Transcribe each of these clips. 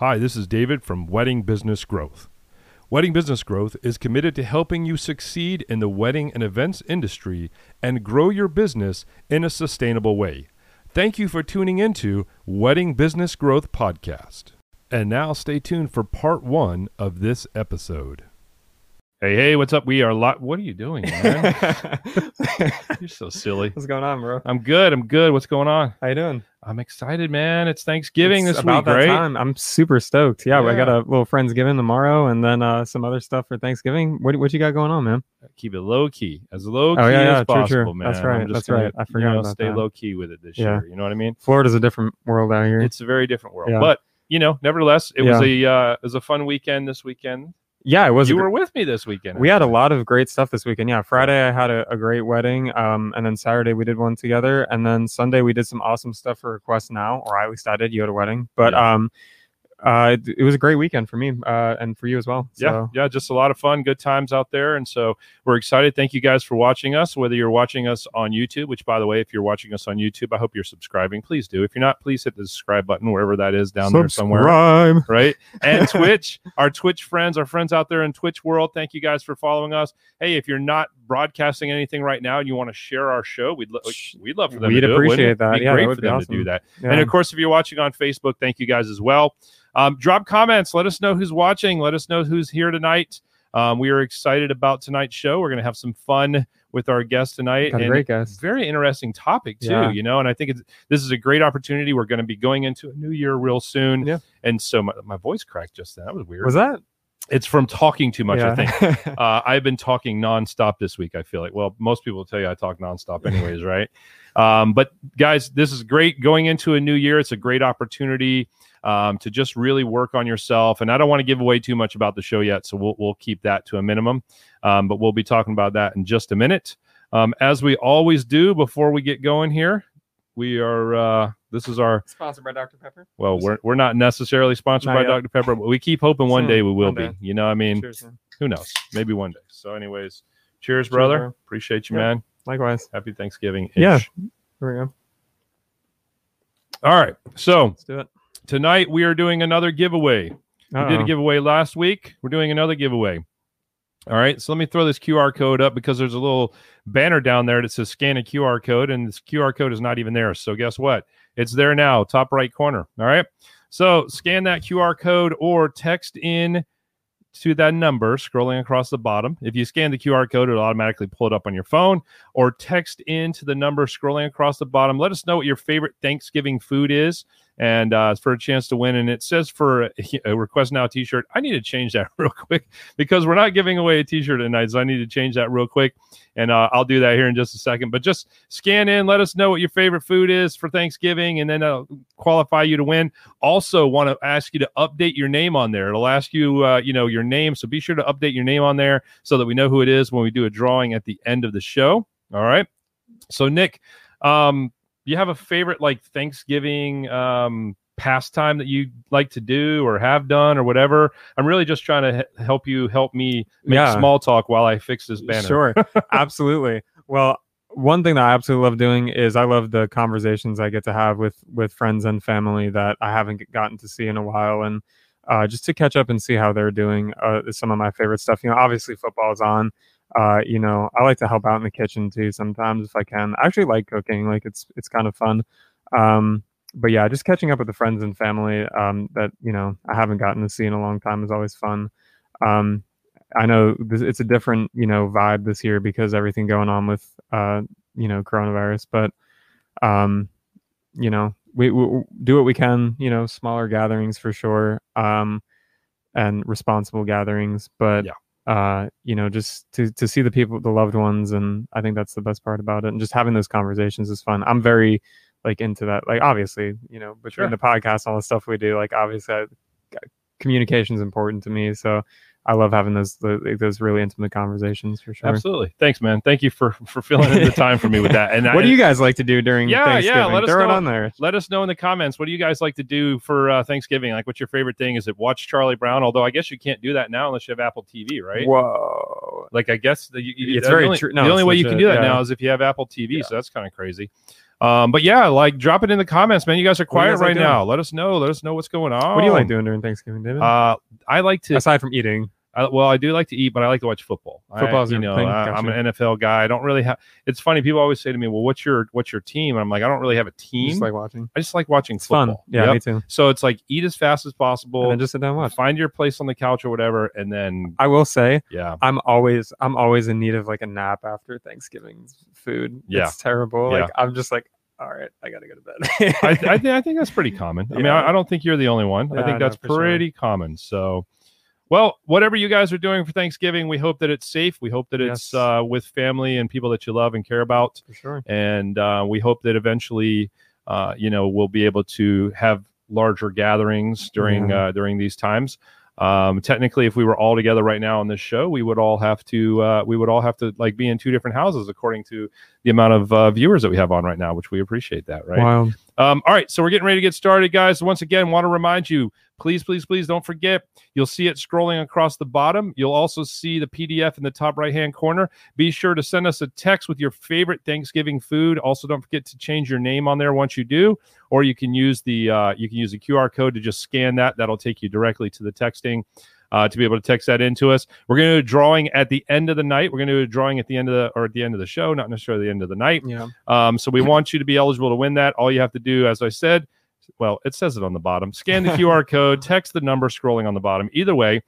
Hi, this is David from Wedding Business Growth. Wedding Business Growth is committed to helping you succeed in the wedding and events industry and grow your business in a sustainable way. Thank you for tuning into Wedding Business Growth Podcast. And now stay tuned for part one of this episode. Hey, hey, what's up? We are lot. What are you doing, man? You're so silly. What's going on, bro? I'm good. I'm good. What's going on? How you doing? I'm excited, man. It's Thanksgiving It's this about week, that right? time. I'm super stoked. Yeah, I got a little friendsgiving tomorrow, and then uh, some other stuff for Thanksgiving. What what you got going on, man? Keep it low key, as low key Oh, yeah, yeah, as true, true. possible, man. That's right, I'm that's right. I you forgot know, about stay that. low key with it this Yeah. year. You know what I mean? Florida's a different world out here. It's a very different world, Yeah. but you know, nevertheless, it was a uh, it was a fun weekend this weekend. Yeah, it was. you were with me this weekend. we had a lot of great stuff this weekend. Yeah, Friday I had a, a great wedding, um, and then Saturday we did one together, and then Sunday we did some awesome stuff for Request Now, or at least I did. You had a wedding, but Yeah. um, uh, it, it was a great weekend for me, uh, and for you as well. Yeah, So, yeah, just a lot of fun, good times out there, and so we're excited. Thank you guys for watching us. Whether you're watching us on YouTube, which by the way, if you're watching us on YouTube, I hope you're subscribing. Please do. If you're not, please hit the subscribe button wherever that is down there somewhere. Subscribe. right? And Twitch, our Twitch friends, our friends out there in Twitch world, thank you guys for following us. Hey, if you're not broadcasting anything right now and you want to share our show, we'd lo- we'd love for them We'd to do it. appreciate that. It'd be Yeah, that great would for them to do that. Yeah. And of course, if you're watching on Facebook, thank you guys as well. Um, drop comments. Let us know who's watching. Let us know who's here tonight. Um, we are excited about tonight's show. We're going to have some fun with our guest tonight. Got a great guest. Very interesting topic too, Yeah. you know. And I think it's, this is a great opportunity. We're going to be going into a new year real soon. Yeah. And so my, my voice cracked just then. That was weird. Was that? It's from talking too much, I think. think. Uh, I've been talking nonstop this week. I feel like. Well, most people will tell you I talk nonstop, anyways, right? Um, but guys, this is great. Going into a new year, it's a great opportunity um, to just really work on yourself. And I don't want to give away too much about the show yet, so we'll we'll keep that to a minimum. Um, but we'll be talking about that in just a minute. Um, as we always do before we get going here, we are. Uh, this is our Sponsored by Dr. Pepper. well, we're we're not necessarily sponsored Not by yet. Dr Pepper, but we keep hoping one day we will be. You know, I mean, Cheers, who knows? Maybe one day. So, anyways, cheers, brother. bro. Appreciate you, Yeah. man. Likewise. Happy Thanksgiving. Yeah. Here we go. All right. So Let's do it. Tonight we are doing another giveaway. We did a giveaway last week. We're doing another giveaway. All right. So let me throw this QR code up because there's a little banner down there that says scan a QR code, and this QR code is not even there. So guess what? It's there now, top right corner. All right. So scan that QR code or text in to that number scrolling across the bottom. If you scan the QR code, it'll automatically pull it up on your phone or text into the number scrolling across the bottom. Let us know what your favorite Thanksgiving food is and uh, for a chance to win. And it says for a, request now t shirt. I need to change that real quick because we're not giving away a t shirt tonight. So I need to change that real quick. And uh, I'll do that here in just a second. But just scan in, let us know what your favorite food is for Thanksgiving, and then I'll qualify you to win. Also, want to ask you to update your name on there. It'll ask you, uh, you know, your name. So be sure to update your name on there so that we know who it is when we do a drawing at the end of the show. All right. So, Nick, um, you have a favorite like Thanksgiving um, pastime that you like to do or have done or whatever? I'm really just trying to he- help you help me make Yeah. small talk while I fix this banner. Sure. absolutely. Well, one thing that I absolutely love doing is I love the conversations I get to have with with friends and family that I haven't gotten to see in a while, and uh, just to catch up and see how they're doing uh, is some of my favorite stuff. You know, obviously football is on. Uh, you know, I like to help out in the kitchen too sometimes if I can. I actually like cooking; like it's it's kind of fun. Um, but yeah, just catching up with the friends and family um, that you know I haven't gotten to see in a long time is always fun. Um, I know this, it's a different, you know, vibe this year because everything going on with, uh, you know, coronavirus. But, um, you know, we, we do what we can. You know, smaller gatherings for sure, um, and responsible gatherings. But, Yeah. Uh, you know, just to to see the people, the loved ones, and I think that's the best part about it. And just having those conversations is fun. I'm very like into that. Like, obviously, you know, between Sure. the podcast, all the stuff we do, like, obviously, communication is important to me. So I love having those those really intimate conversations for sure. Absolutely. Thanks, man. Thank you for for filling in the time for me with that. And what I, do you guys like to do during Yeah, yeah, Thanksgiving? let us Throw it know. on there. let us know in the comments? What do you guys like to do for uh, Thanksgiving? Like, what's your favorite thing? Is it watch Charlie Brown? Although I guess you can't do that now unless you have Apple TV, right? Whoa. Like, I guess the, you, It's very only, true. No, the only way you can do that yeah. now is if you have Apple TV. Yeah. So that's kind of crazy. Um, but yeah, like drop it in the comments, man. You guys are What do you quiet guys right doing? now. Let us know. Let us know what's going on. What do you like doing during Thanksgiving, David? Uh, I like to. Aside from eating, I, well, I do like to eat, but I like to watch football. Football's I, you know, thing? I, I'm an NFL guy. I don't really have. It's funny. People always say to me, "Well, what's your what's your team?" And I'm like, I don't really have a team. just like watching. I just like watching It's football. fun. Yeah, Yep. me too. So it's like eat as fast as And possible. then just sit down and watch. Find your place on the couch or whatever, and then I will say, yeah, I'm always I'm always in need of like a nap after Thanksgiving food. Yeah. It's terrible. Yeah. Like I'm just like, all right, I gotta go to bed. I, I, think, I think that's pretty common. I mean, I, I don't think you're the only one. Yeah, I think that's for sure. pretty common. So, well, whatever you guys are doing for Thanksgiving, we hope that it's safe. We hope that it's Yes. uh, with family and people that you love and care about. For sure. And uh, we hope that eventually, uh, you know, we'll be able to have larger gatherings during Yeah. uh, during these times. Um, technically, if we were all together right now on this show, we would all have to uh, we would all have to like be in two different houses according to the amount of uh, viewers that we have on right now, which we appreciate that, right? Wild. Um, all right, so we're getting ready to get started, guys. Once again, want to remind you, please, please, please don't forget. You'll see it scrolling across the bottom. You'll also see the PDF in the top right hand corner. Be sure to send us a text with your favorite Thanksgiving food. Also, don't forget to change your name on there once you do, or you can use the uh, you can use the QR code to just scan that. That'll take you directly to the texting. Uh, to be able to text that into us, we're going to do a drawing at the end of the night. We're going to do a drawing at the end of the or at the end of the show, not necessarily the end of the night. Yeah. Um, so we want you to be eligible to win that. All you have to do, as I said, well, it says it on the bottom. Scan the QR code, text the number scrolling on the bottom. Either way,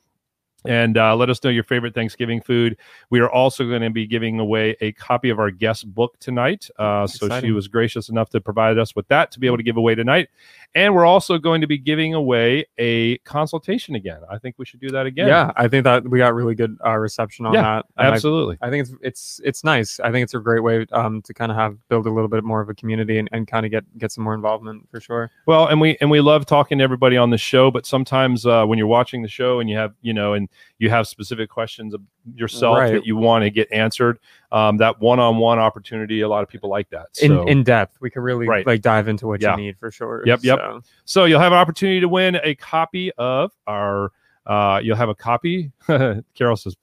and uh, let us know your favorite Thanksgiving food. We are also going to be giving away a copy of our guest book tonight. Uh, so she was gracious enough to provide us with that to be able to give away tonight. And we're also going to be giving away a consultation again. I think we should do that again. Yeah. I think that we got really good uh, reception on Yeah, that. And I- absolutely. I think it's it's it's nice. I think it's a great way um, to kind of have build a little bit more of a community and, and kind of get get some more involvement for sure. Well, and we and we love talking to everybody on the show, but sometimes uh, when you're watching the show and you have you know and you have specific questions of yourself Right. that you want to get answered, um, that one-on-one opportunity, a lot of people like that. In So, in depth, we can really Right. like dive into what Yeah. you need for sure. Yep, yep. So, so you'll have an opportunity to win a copy of our. Uh, you'll have a copy. Carol says.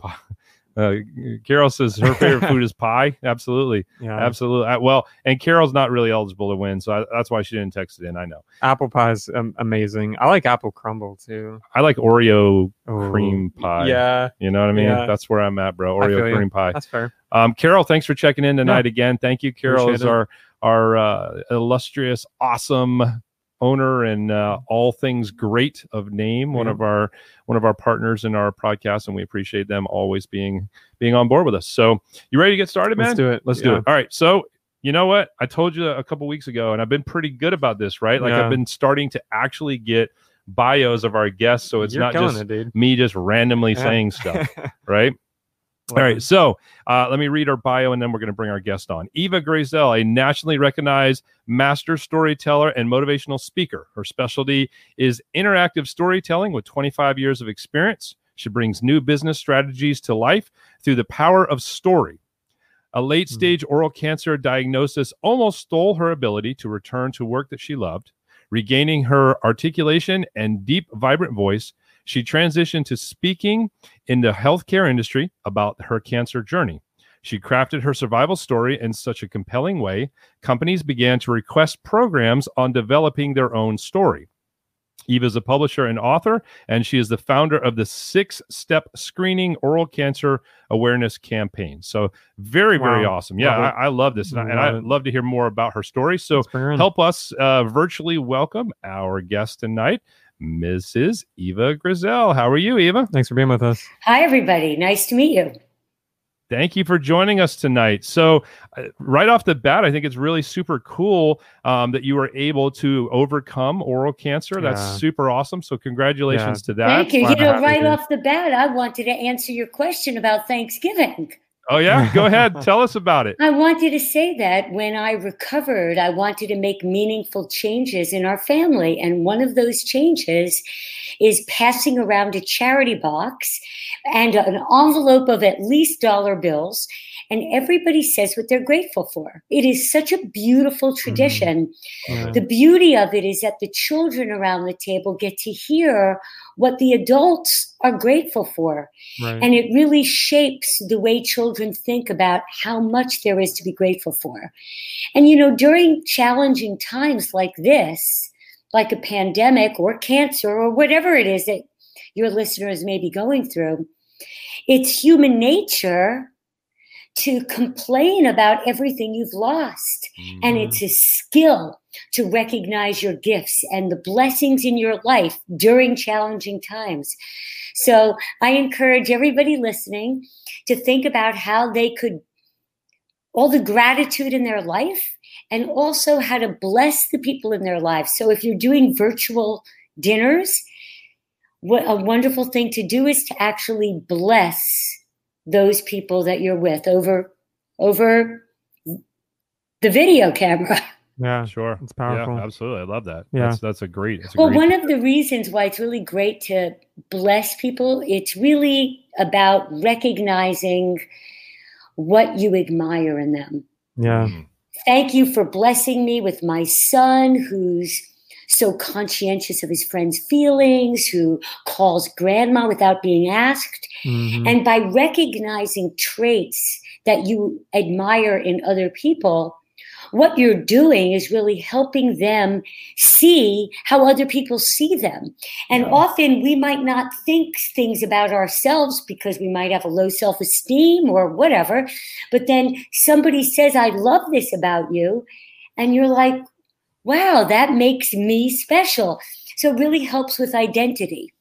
Uh, Carol says her favorite food is pie. Absolutely, yeah. absolutely. Uh, well, and Carol's not really eligible to win, so I, that's why she didn't text it in. I know. Apple pie's um, amazing. I like apple crumble too. I like Oreo Oh, cream pie. Yeah, You know what I mean? Yeah. That's where I'm at, bro. I Oreo you. cream pie. that's fair. Um, Carol, thanks for checking in tonight again. Thank you, Carol, Appreciate is it. our our uh, illustrious, awesome owner and uh, all things great of name. One Yeah. of our one of our partners in our podcast, and we appreciate them always being being on board with us. So, you ready to get started, man? Let's do it. Let's do it. All right. So, you know what? I told you a couple weeks ago, and I've been pretty good about this, right? Like Yeah. I've been starting to actually get bios of our guests, so it's You're not just it, me just randomly Yeah. saying stuff, right? All right, so uh, let me read our bio and then we're going to bring our guest on. Eva Grayzel, a nationally recognized master storyteller and motivational speaker. Her specialty is interactive storytelling with 25 years of experience. She brings new business strategies to life through the power of story. A late stage oral cancer diagnosis almost stole her ability to return to work that she loved. Regaining her articulation and deep, vibrant voice, she transitioned to speaking in the healthcare industry about her cancer journey. She crafted her survival story in such a compelling way, companies began to request programs on developing their own story. Eva is a publisher and author, and she is the founder of the Six Step Screening Oral Cancer Awareness Campaign. So, very, very Wow. awesome. Yeah, Love I, I love this, and, I, and Love I'd love to hear more about her story. So, Let's bring her in. help us uh, virtually welcome our guest tonight, Mrs. Eva Grayzel. How are you, Eva? Thanks for being with us. Hi, everybody. Nice to meet you. Thank you for joining us tonight. So, uh, right off the bat, I think it's really super cool um, that you were able to overcome oral cancer. That's Yeah. super awesome. So, congratulations to that. Thank you. why You I'm know, right off the bat, I wanted to answer your question about Thanksgiving. Oh, yeah. Go ahead. Tell us about it. I wanted to say that when I recovered, I wanted to make meaningful changes in our family. And one of those changes is passing around a charity box and an envelope of at least dollar bills and everybody says what they're grateful for. It is such a beautiful Mm-hmm. tradition. Yeah. The beauty of it is that the children around the table get to hear what the adults are grateful for. Right. And it really shapes the way children think about how much there is to be grateful for. And, you know, during challenging times like this, like a pandemic or cancer or whatever it is that your listeners may be going through, it's human nature to complain about everything you've lost. And Mhm. it's a skill to recognize your gifts and the blessings in your life during challenging times. So I encourage everybody listening to think about how they could, all the gratitude in their life, and also how to bless the people in their lives. So if you're doing virtual dinners, what a wonderful thing to do is to actually bless those people that you're with over over the video camera. yeah. Sure. It's powerful. Yeah, absolutely. I love that. Yeah. That's, that's a great. It's a Well, great one of the reasons why it's really great to bless people, it's really about recognizing what you admire in them. Yeah. Mm. Thank you for blessing me with my son who's so conscientious of his friends' feelings, who calls grandma without being asked. Mhm. And by recognizing traits that you admire in other people, what you're doing is really helping them see how other people see them. And Yeah. often we might not think things about ourselves because we might have a low self esteem or whatever. But then somebody says, I love this about you. And you're like, wow, that makes me special. So it really helps with identity.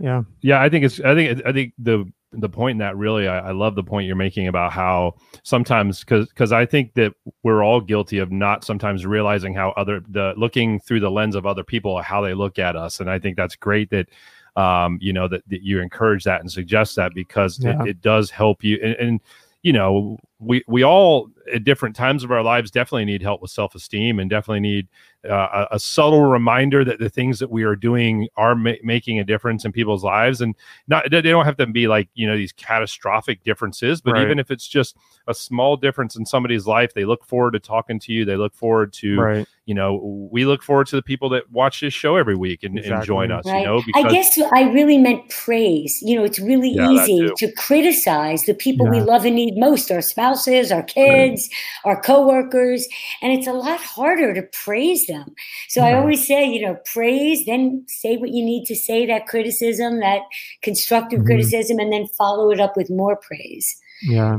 yeah. Yeah, I think it's. I think. I think the the point in that really, I, I love the point you're making about how sometimes because because I think that we're all guilty of not sometimes realizing how other the looking through the lens of other people how they look at us, and I think that's great that um you know that, that you encourage that and suggest that because Yeah. it, it does help you and, and you know we we all at different times of our lives definitely need help with self-esteem and definitely need uh, a, a subtle reminder that the things that we are doing are ma- making a difference in people's lives and not they don't have to be like you know these catastrophic differences but Right. even if it's just a small difference in somebody's life they look forward to talking to you they look forward to Right. you know we look forward to the people that watch this show every week and, and join us Right. you know I guess I really meant praise. You know, it's really Yeah, easy to criticize the people we love and need most, our spouses, our kids, our coworkers, and it's a lot harder to praise them. So I always say, you know, praise, then say what you need to say, that criticism, that constructive Mhm. criticism, and then follow it up with more praise. Yeah.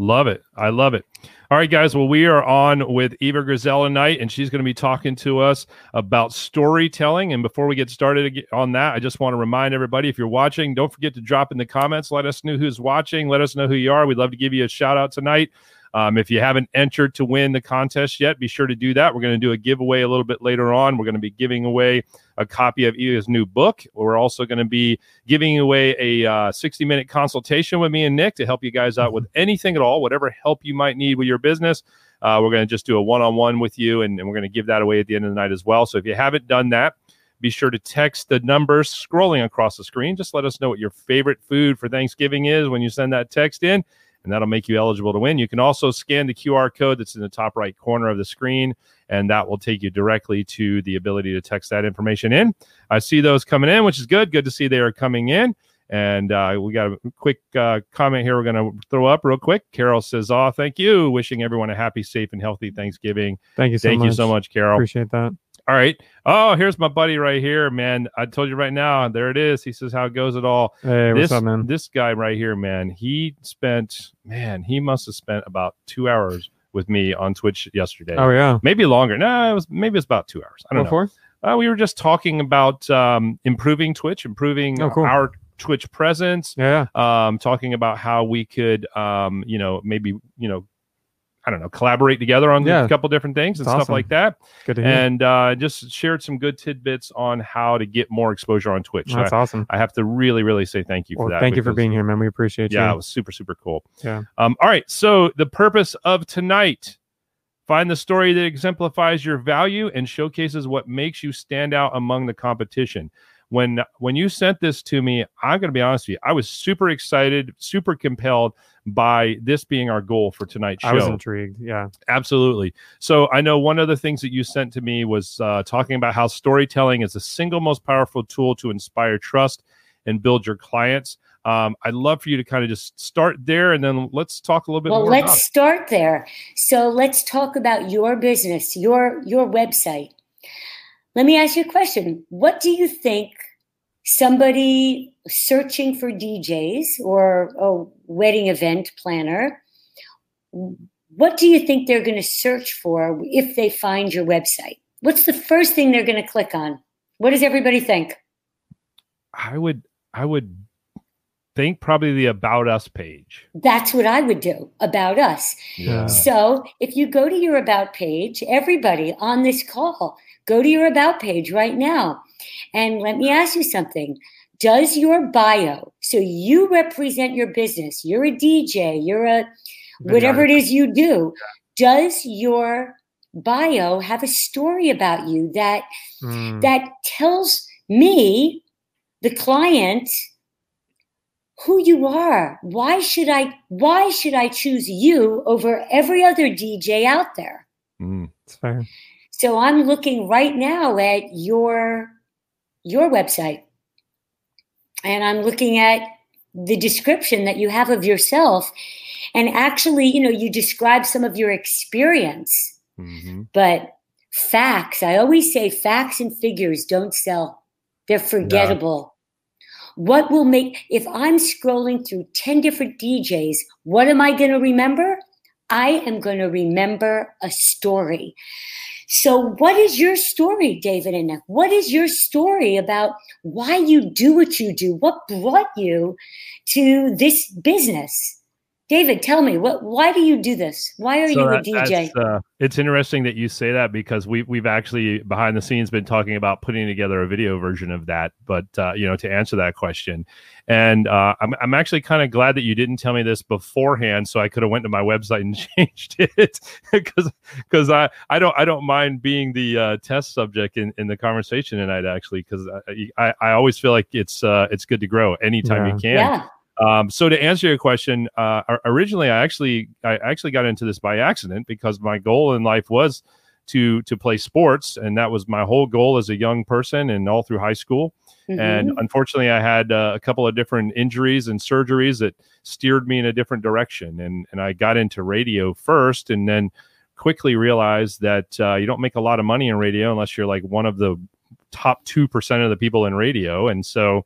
Love it. I love it. All right, guys. Well, we are on with Eva Grayzel tonight, and she's going to be talking to us about storytelling. And before we get started on that, I just want to remind everybody if you're watching, don't forget to drop in the comments. Let us know who's watching. Let us know who you are. We'd love to give you a shout out tonight. Um, if you haven't entered to win the contest yet, be sure to do that. We're going to do a giveaway a little bit later on. We're going to be giving away a copy of Eva's new book. We're also going to be giving away a uh, 60 minute consultation with me and Nick to help you guys out with anything at all, whatever help you might need with your business. Uh, we're going to just do a one on one with you, and, and we're going to give that away at the end of the night as well. So if you haven't done that, be sure to text the numbers scrolling across the screen. Just let us know what your favorite food for Thanksgiving is when you send that text in, and that'll make you eligible to win. You can also scan the QR code that's in the top right corner of the screen, and that will take you directly to the ability to text that information in. I see those coming in, which is good. Good to see they are coming in. And uh, we got a quick uh, comment here we're going to throw up real quick. Carol says, Oh, thank you. Wishing everyone a happy, safe, and healthy Thanksgiving. Thank you so Thank much. you so much, Carol. Appreciate that. All right. Oh, here's my buddy right here, man. I told you right now. There it is. He says, How it goes it all? Hey, what's this, up, man? this guy right here, man, he spent, man, he must have spent about two hours with me on Twitch yesterday. Oh yeah. Maybe longer. No, it was maybe it's about two hours. I don't What know. Uh, we were just talking about um, improving Twitch, improving Oh, cool. our Twitch presence, Yeah. um, talking about how we could, um, you know, maybe, you know, I don't know, collaborate together on Yeah. a couple different things and That's stuff like that. Good to hear. And uh, just shared some good tidbits on how to get more exposure on Twitch. So That's I, awesome. I have to really, really say thank you Well, for that. thank you for being here, man. We appreciate you. yeah, it was super, super cool. Yeah. Um, all right. So the purpose of tonight find the story that exemplifies your value and showcases what makes you stand out among the competition. When when you sent this to me, I'm gonna be honest with you, I was super excited, super compelled by this being our goal for tonight's show. I was intrigued. Yeah. Absolutely. So I know one of the things that you sent to me was uh, talking about how storytelling is the single most powerful tool to inspire trust and build your clients. Um, I'd love for you to kind of just start there and then let's talk a little bit well, more. let's start there. So let's talk about your business, your your website. Let me ask you a question. What do you think somebody searching for DJs or a wedding event planner, what do you think they're going to search for if they find your website? What's the first thing they're going to click on? What does everybody think? I would I would think probably the about us page. That's what I would do, about us. Yeah. So, if you go to your about page, everybody on this call, go to your about page right now. And let me ask you something. Does your bio, so you represent your business, you're a DJ, you're a whatever it is you do, does your bio have a story about you that Mm. that tells me the client who you are why should i why should i choose you over every other dj out there Mm. So i'm looking right now at your your website. And i'm looking at the description that you have of yourself. And actually you know you describe some of your experience Mhm. but facts i always say facts and figures don't sell. They're forgettable. What will make if i'm scrolling through 10 different djs what am i going to remember i am going to remember a story. So what is your story david and Nick? what is your story about why you do what you do? What brought you to this business david tell me what why do you do this why are So you a dj uh, it's interesting that you say that because we we've actually behind the scenes been talking about putting together a video version of that. But uh, you know, to answer that question, and uh, I'm I'm actually kind of glad that you didn't tell me this beforehand, so I could have went to my website and changed it because because I I don't I don't mind being the uh, test subject in, in the conversation tonight actually because I, I I always feel like it's uh, it's good to grow anytime you can. yeah Um, so to answer your question, uh, originally I actually I actually got into this by accident because my goal in life was to to play sports, and that was my whole goal as a young person and all through high school. And Mhm. unfortunately, I had uh, a couple of different injuries and surgeries that steered me in a different direction. And and I got into radio first, and then quickly realized that uh, you don't make a lot of money in radio unless you're like one of the top two percent of the people in radio. And so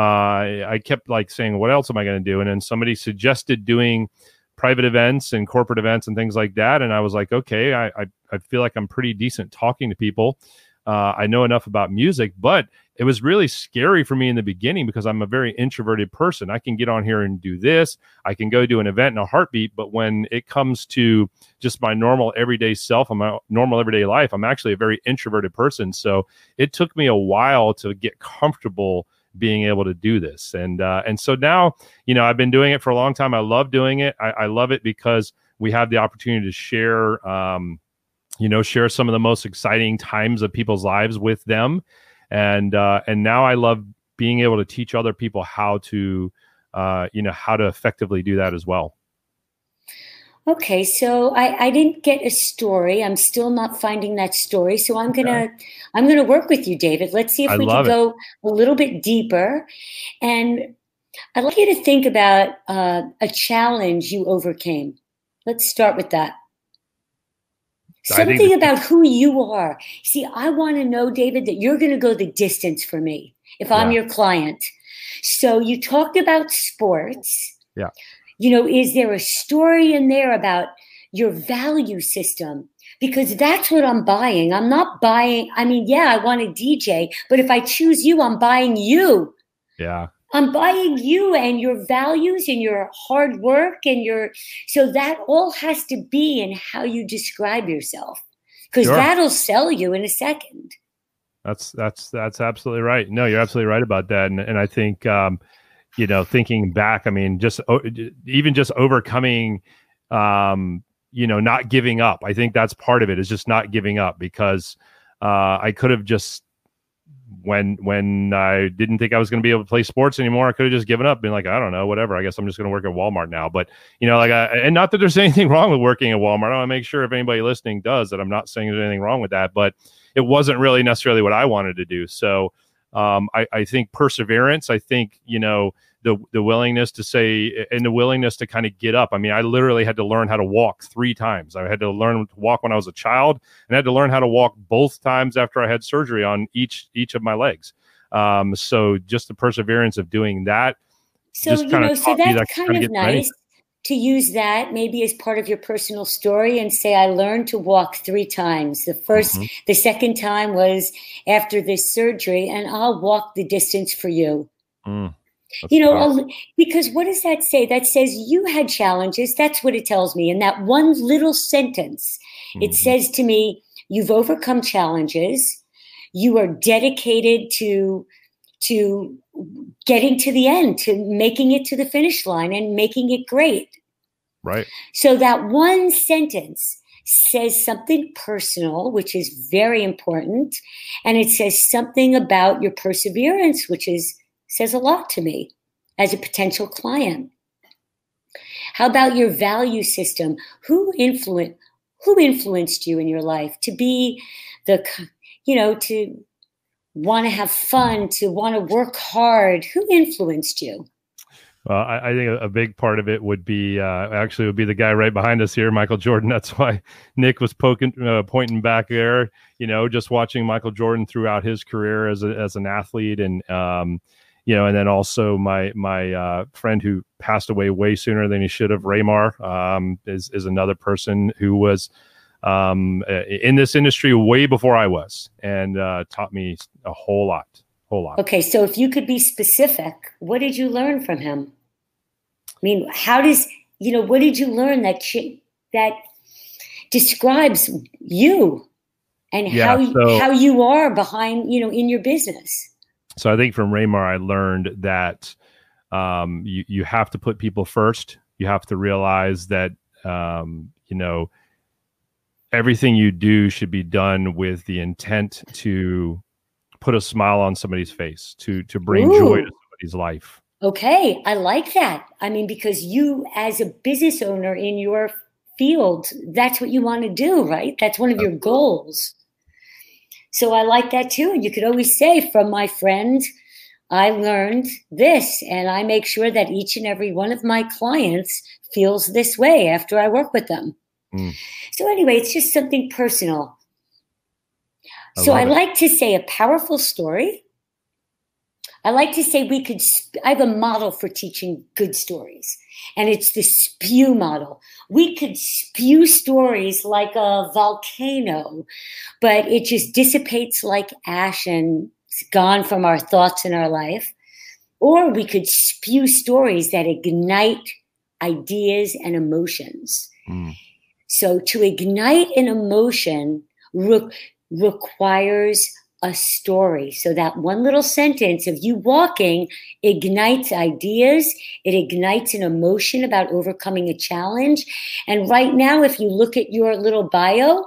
uh, I, kept like saying, "What else am I going to do?" And then somebody suggested doing private events and corporate events and things like that. And I was like, "Okay, I I, I feel like I'm pretty decent talking to people." Uh, I know enough about music, but it was really scary for me in the beginning because I'm a very introverted person. I can get on here and do this. I can go do an event in a heartbeat. But when it comes to just my normal everyday self and my normal everyday life, I'm actually a very introverted person. So it took me a while to get comfortable being able to do this. And uh, and so now, you know, I've been doing it for a long time. I love doing it. I, I love it because we have the opportunity to share. Um, you know, share some of the most exciting times of people's lives with them, and uh, and now I love being able to teach other people how to, uh, you know, how to effectively do that as well. Okay, so I, I didn't get a story. I'm still not finding that story. So I'm gonna I'm gonna work with you, David. Let's see if I we can it. go a little bit deeper. And I'd like you to think about uh, a challenge you overcame. Let's start with that. Something about who you are. See, I want to know, David, that you're going to go the distance for me if I'm your client. So you talked about sports. Yeah. You know, is there a story in there about your value system? Because that's what I'm buying. I'm not buying, I mean, yeah, I want a DJ, but if I choose you, I'm buying you. Yeah, I'm buying you and your values and your hard work and your so that all has to be in how you describe yourself because Sure. that'll sell you in a second. that's that's that's absolutely right. No, you're absolutely right about that. And and I think, um, you know, thinking back, I mean, just even just overcoming, um, you know, not giving up. I think that's part of it is just not giving up because uh, I could have just when when I didn't think I was going to be able to play sports anymore, I could have just given up, been like, I don't know, whatever. I guess I'm just going to work at Walmart now. But you know, like, I, and not that there's anything wrong with working at Walmart. I want to make sure if anybody listening does that, I'm not saying there's anything wrong with that. But it wasn't really necessarily what I wanted to do. So um, I, I think perseverance. I think you know the the willingness to say and the willingness to kind of get up. I mean, I literally had to learn how to walk three times. I had to learn to walk when I was a child, and I had to learn how to walk both times after I had surgery on each each of my legs. Um, so just the perseverance of doing that. So you know, so that's that kind of nice to use that maybe as part of your personal story and say i learned to walk three times the 1st mm-hmm. the second time was after this surgery and i'll walk the distance for you mm. You know, because what does that say? That says you had challenges. That's what it tells me. In that one little sentence, mm-hmm. it says to me, you've overcome challenges. You are dedicated to to getting to the end, to making it to the finish line and making it great. Right. So that one sentence says something personal, which is very important, and it says something about your perseverance, which is says a lot to me as a potential client. How about your value system? Who influenced who influenced you in your life to be the you know to want to have fun, to want to work hard? Who influenced you? Well, I, I, think a, big part of it would be uh, actually would be the guy right behind us here, Michael Jordan. That's why Nick was poking, uh, pointing back there. You know, just watching Michael Jordan throughout his career as a, as an athlete, and um, you know, and then also my my uh, friend who passed away way sooner than he should have, Raymar, um, is is another person who was um, in this industry way before I was, and uh, taught me a whole lot, whole lot. Okay, so if you could be specific, what did you learn from him? I mean, how does you know what did you learn that that describes you and yeah, how so, how you are behind you know in your business? So I think from Raymar, I learned that um, you you have to put people first. You have to realize that um, you know everything you do should be done with the intent to put a smile on somebody's face, to to bring Ooh. joy to somebody's life. Okay, I like that. I mean, because you, as a business owner in your field, that's what you want to do, right? That's one of your goals. So I like that too. And you could always say, from my friend, I learned this, and I make sure that each and every one of my clients feels this way after I work with them. Mm. So, anyway, it's just something personal. I so, I like to say a powerful story. I like to say we could, I have a model for teaching good stories and it's the spew model. We could spew stories like a volcano, but it just dissipates like ash and it's gone from our thoughts in our life. Or we could spew stories that ignite ideas and emotions. Mm. So to ignite an emotion re- requires a story. So that one little sentence of you walking ignites ideas, it ignites an emotion about overcoming a challenge. And right now, if you look at your little bio,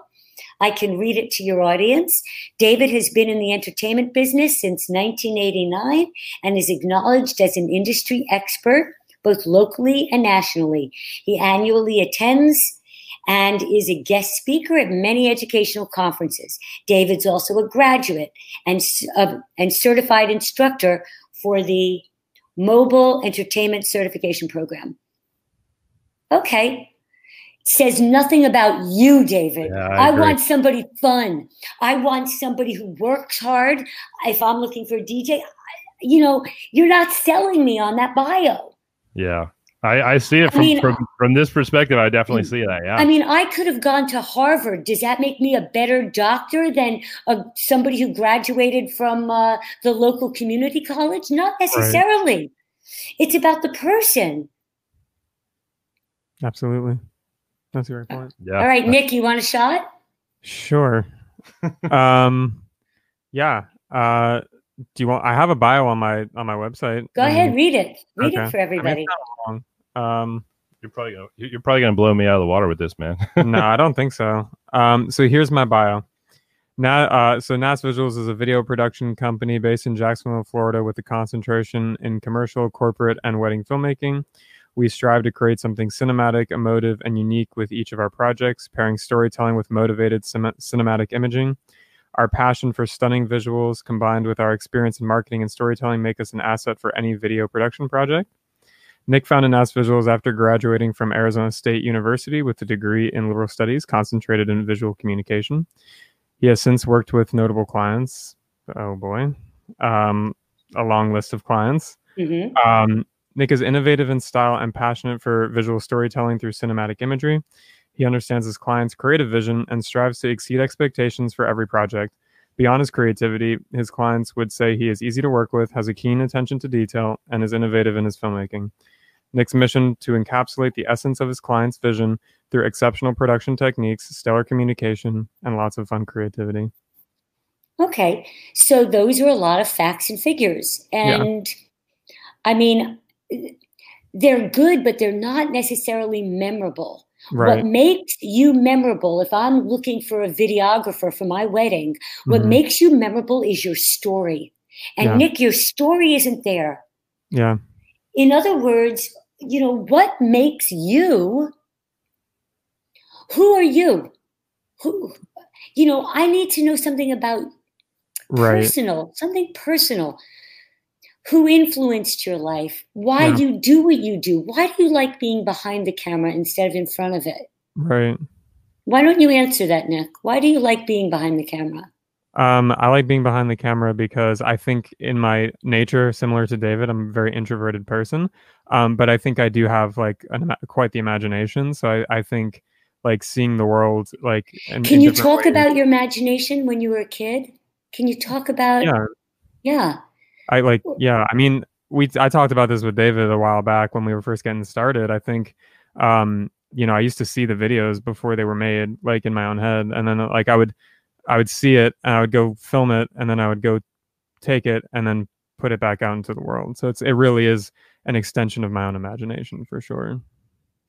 I can read it to your audience. David has been in the entertainment business since 1989 and is acknowledged as an industry expert both locally and nationally. He annually attends and is a guest speaker at many educational conferences. David's also a graduate and, uh, and certified instructor for the Mobile Entertainment Certification Program. Okay. Says nothing about you, David. Yeah, I, I want somebody fun. I want somebody who works hard. If I'm looking for a DJ, you know, you're not selling me on that bio. Yeah. I, I see it from, I mean, from from this perspective. I definitely see that. Yeah. I mean, I could have gone to Harvard. Does that make me a better doctor than a, somebody who graduated from uh, the local community college? Not necessarily. Right. It's about the person. Absolutely, that's a great point. Yeah. All right, Nick, you want a shot? Sure. um, yeah. Uh, do you want? I have a bio on my on my website. Go ahead, read it. Read okay. it for everybody. I mean, um, you're probably gonna you're probably gonna blow me out of the water with this, man. no, I don't think so. Um, so here's my bio. Na- uh, so NAS Visuals is a video production company based in Jacksonville, Florida, with a concentration in commercial, corporate, and wedding filmmaking. We strive to create something cinematic, emotive, and unique with each of our projects, pairing storytelling with motivated cin- cinematic imaging. Our passion for stunning visuals combined with our experience in marketing and storytelling make us an asset for any video production project. Nick founded NAS Visuals after graduating from Arizona State University with a degree in liberal studies concentrated in visual communication. He has since worked with notable clients. Oh boy, um, a long list of clients. Mhm. Um, Nick is innovative in style and passionate for visual storytelling through cinematic imagery. He understands his client's creative vision and strives to exceed expectations for every project. Beyond his creativity, his clients would say he is easy to work with, has a keen attention to detail, and is innovative in his filmmaking. Nick's mission to encapsulate the essence of his client's vision through exceptional production techniques, stellar communication, and lots of fun creativity. Okay, so those are a lot of facts and figures. Yeah. And I mean, they're good, but they're not necessarily memorable. Right. What makes you memorable, if I'm looking for a videographer for my wedding, what Mhm. makes you memorable is your story. And Yeah. Nick, your story isn't there. Yeah. In other words, you know, what makes you? Who are you? Who, you know, I need to know something about Right. personal, something personal. Who influenced your life? Why Yeah. do you do what you do? Why do you like being behind the camera instead of in front of it? Right. Why don't you answer that, Nick? Why do you like being behind the camera? Um, I like being behind the camera because I think in my nature, similar to David, I'm a very introverted person. Um, but I think I do have like an, quite the imagination. So I, I think like seeing the world like in, Can in you talk ways- about your imagination when you were a kid? Can you talk about? Yeah, Yeah. I like yeah. I mean, we I talked about this with David a while back when we were first getting started. I think um, you know, I used to see the videos before they were made, like in my own head, and then like I would I would see it and I would go film it and then I would go take it and then put it back out into the world. So it's it really is an extension of my own imagination for sure.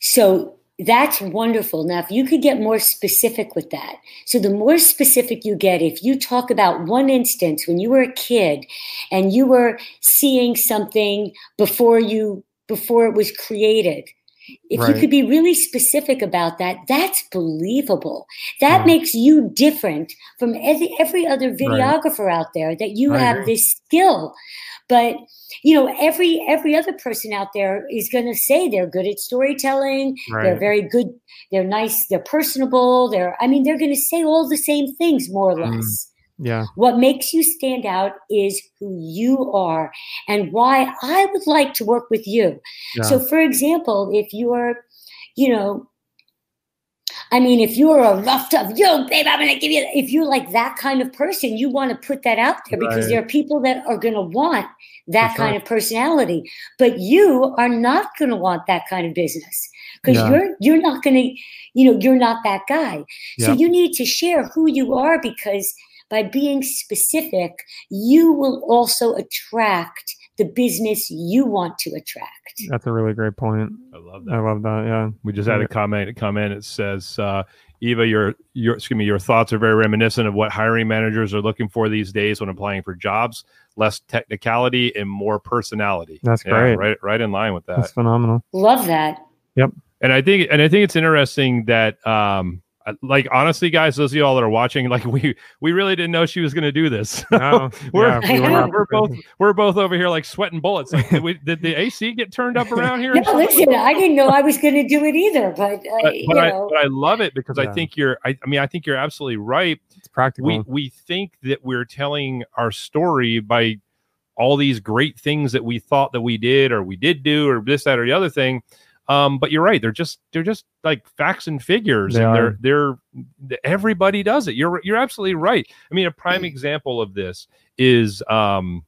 So that's wonderful. Now, if you could get more specific with that, so the more specific you get, if you talk about one instance when you were a kid and you were seeing something before you before it was created, if you could be really specific about that, that's believable. That Yeah. makes you different from every, every other videographer out there that you I have agree. this skill. But you know, every every other person out there is going to say they're good at storytelling. They're very good. They're nice. They're personable. They're. I mean, they're going to say all the same things more or Mm. Yeah. What makes you stand out is who you are and why I would like to work with you. Yeah. So, for example, if you're, you know, I mean, if you're a rough, tough, yo, babe, I'm gonna give you. If you're like that kind of person, you want to put that out there because there are people that are gonna want that kind of personality, but you are not gonna want that kind of business because Yeah. you're you're not gonna, you know, you're not that guy. So you need to share who you are because by being specific, you will also attract the business you want to attract. That's a really great point. I love I that. love that. Yeah. We just had a comment. A comment. It says, uh, "Eva, your your excuse me, your thoughts are very reminiscent of what hiring managers are looking for these days when applying for jobs. Less technicality and more personality. That's Yeah, great. Right, right in line with that. That's phenomenal. Love that. Yep. And I think and I think it's interesting that um like honestly guys those of y'all that are watching like we we really didn't know she was going to do this. No, we're, yeah, we were we're, we're both we're both over here like sweating bullets. Like did, we, did the AC get turned up around here No, listen, I didn't know I was going to do it either, but, uh, but, you but, I, know, but I love it because I think you're I, I mean I think you're absolutely right. It's practical. we we think that we're telling our story by all these great things that we thought that we did or we did do or this that or the other thing um but you're right they're just they're just like facts and figures They and are. they're they're everybody does it you're you're absolutely right i mean a prime example of this is um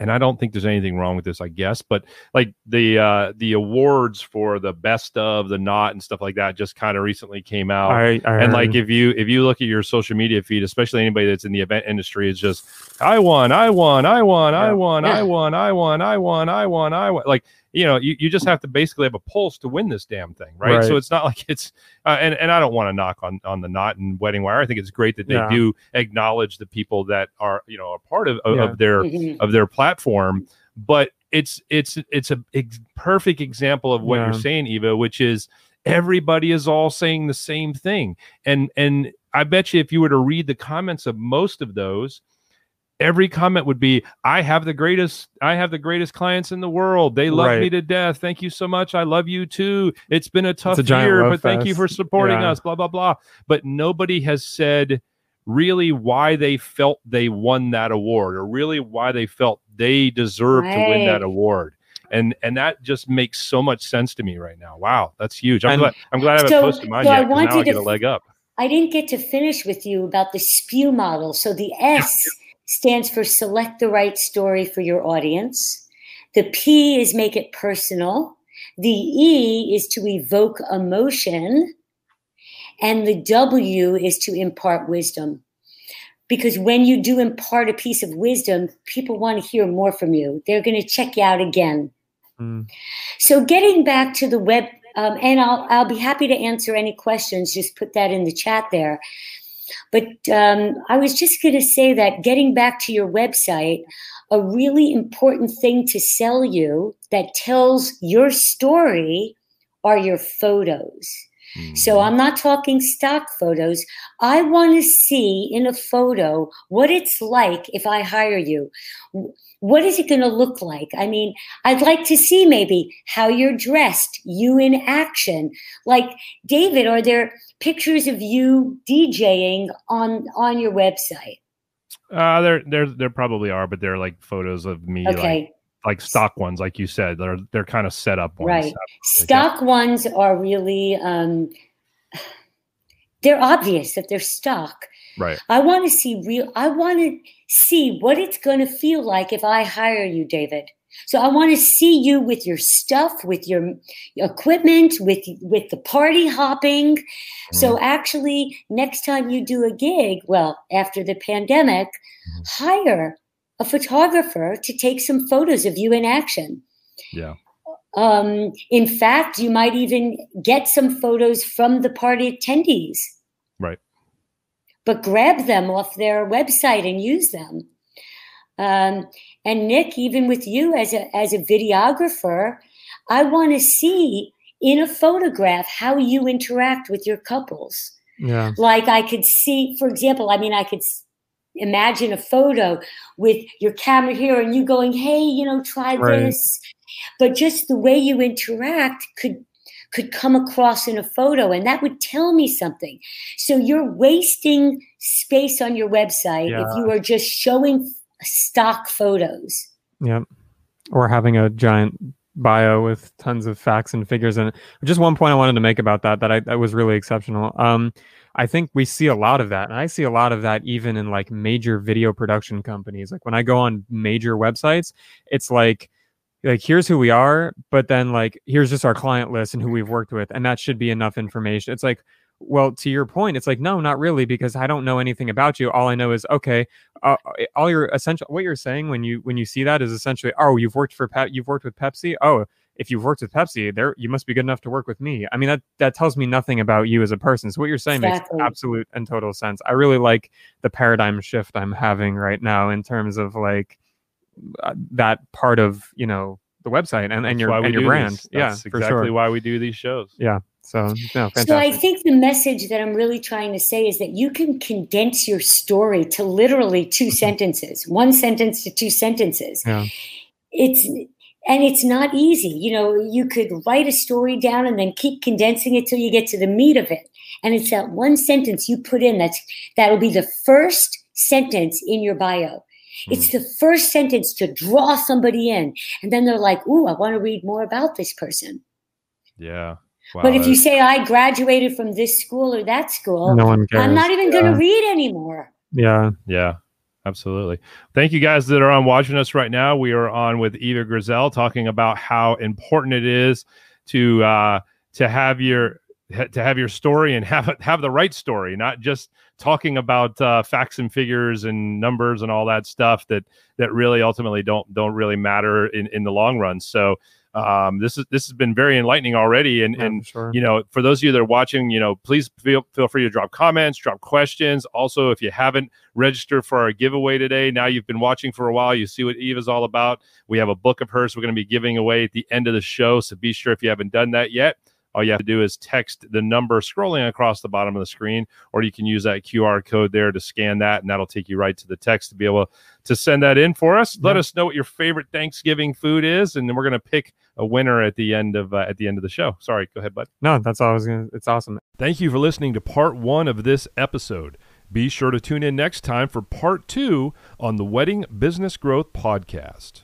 and I don't think there's anything wrong with this, I guess, but like the uh the awards for the best of the Knot and stuff like that just kind of recently came out. I, I and like if you if you look at your social media feed, especially anybody that's in the event industry, it's just I won, I won, I won, I won, Yeah. I won, I won, I won, I won, I won. Like you know, you, you just have to basically have a pulse to win this damn thing, right? Right. So it's not like it's uh, and and I don't want to knock on on the knot and WeddingWire. I think it's great that they Yeah. do acknowledge the people that are you know a part of of, Yeah. of their Mhm. of their platform but it's it's it's a ex- perfect example of what Yeah. you're saying eva which is everybody is all saying the same thing and and i bet you if you were to read the comments of most of those every comment would be i have the greatest i have the greatest clients in the world. They love me to death. Thank you so much. I love you too. It's been a tough giant year love but thank you for supporting Yeah. us blah blah blah. But nobody has said really why they felt they won that award or really why they felt they deserved to win that award. And and that just makes so much sense to me right now. Wow that's huge. I'm And- glad i'm glad i haven't So- posted mine so I yet 'cause now i get to a leg up. I didn't get to finish with you about the SPEW model. So the S stands for select the right story for your audience. The P is make it personal. The E is to evoke emotion. And the W is to impart wisdom. Because when you do impart a piece of wisdom, people want to hear more from you. They're going to check you out again. Mm. So getting back to the web, um, and I'll I'll be happy to answer any questions. Just put that in the chat there. But um, I was just going to say that getting back to your website, a really important thing to sell you that tells your story are your photos. So Mhm. I'm not talking stock photos. I want to see in a photo what it's like if I hire you. What is it going to look like? I mean, I'd like to see maybe how you're dressed, you in action. Like David, are there pictures of you DJing on on your website? uh there there there probably are but they're like photos of me Okay, like stock ones like you said they're they're kind of set up ones Right. stock ones are really um, they're obvious that they're stock. right I want to see real. I want to see what it's going to feel like if I hire you, David. So I want to see you with your stuff, with your equipment, with with the party hopping. So actually, next time you do a gig, well, after the pandemic, hire a photographer to take some photos of you in action. yeah Um, in fact, you might even get some photos from the party attendees. Right. But grab them off their website and use them. Um, and Nick, even with you as a as a videographer, I want to see in a photograph how you interact with your couples Yeah. like i could see for example i mean i could imagine a photo with your camera here and you going hey you know try Right. this but just the way you interact could could come across in a photo and that would tell me something so you're wasting space on your website if you are just showing stock photos Yep. Or having a giant bio with tons of facts and figures and. Just one point I wanted to make about that that I that was really exceptional. Um, I think we see a lot of that, and I see a lot of that even in like major video production companies. Like when I go on major websites, it's like like here's who we are, but then like here's just our client list and who we've worked with, and that should be enough information. It's like well, to your point, it's like no, not really, because I don't know anything about you. All I know is okay. Uh, all your essential, what you're saying when you when you see that is essentially, oh, you've worked for Pep, you've worked with Pepsi. Oh, if you've worked with Pepsi, there you must be good enough to work with me. I mean, that that tells me nothing about you as a person. So what you're saying Exactly. makes absolute and total sense. I really like the paradigm shift I'm having right now in terms of like uh, that part of you know the website and, and That's your why and your brand. this. Yeah, That's for exactly sure. why we do these shows Yeah. So no, fantastic. So I think the message that I'm really trying to say is that you can condense your story to literally two mm-hmm. sentences, one sentence to two sentences. Yeah. It's and it's not easy. You know, you could write a story down and then keep condensing it till you get to the meat of it. And it's that one sentence you put in that's that'll be the first sentence in your bio. Hmm. It's the first sentence to draw somebody in. And then they're like, ooh, I want to read more about this person. yeah wow, But if you say I graduated from this school or that school, no one cares. I'm not even going Yeah. to read anymore. Yeah. yeah Absolutely. Thank you guys that are on watching us right now. We are on with Eva Grayzel talking about how important it is to uh, to have your to have your story and have have the right story, not just talking about uh, facts and figures and numbers and all that stuff that that really ultimately don't don't really matter in in the long run. So um, this is this has been very enlightening already. And Yeah, and for sure. you know, for those of you that are watching, you know, please feel feel free to drop comments, drop questions. Also, if you haven't registered for our giveaway today, now you've been watching for a while, you see what Eva's all about. We have a book of hers we're going to be giving away at the end of the show. So be sure if you haven't done that yet. All you have to do is text the number scrolling across the bottom of the screen, or you can use that QR code there to scan that, and that'll take you right to the text to be able to send that in for us. Let Yeah. us know what your favorite Thanksgiving food is, and then we're going to pick a winner at the end of uh, at the end of the show. Sorry, go ahead, bud. No, that's all I was gonna. It's awesome. Thank you for listening to part one of this episode. Be sure to tune in next time for part two on the Wedding Business Growth Podcast.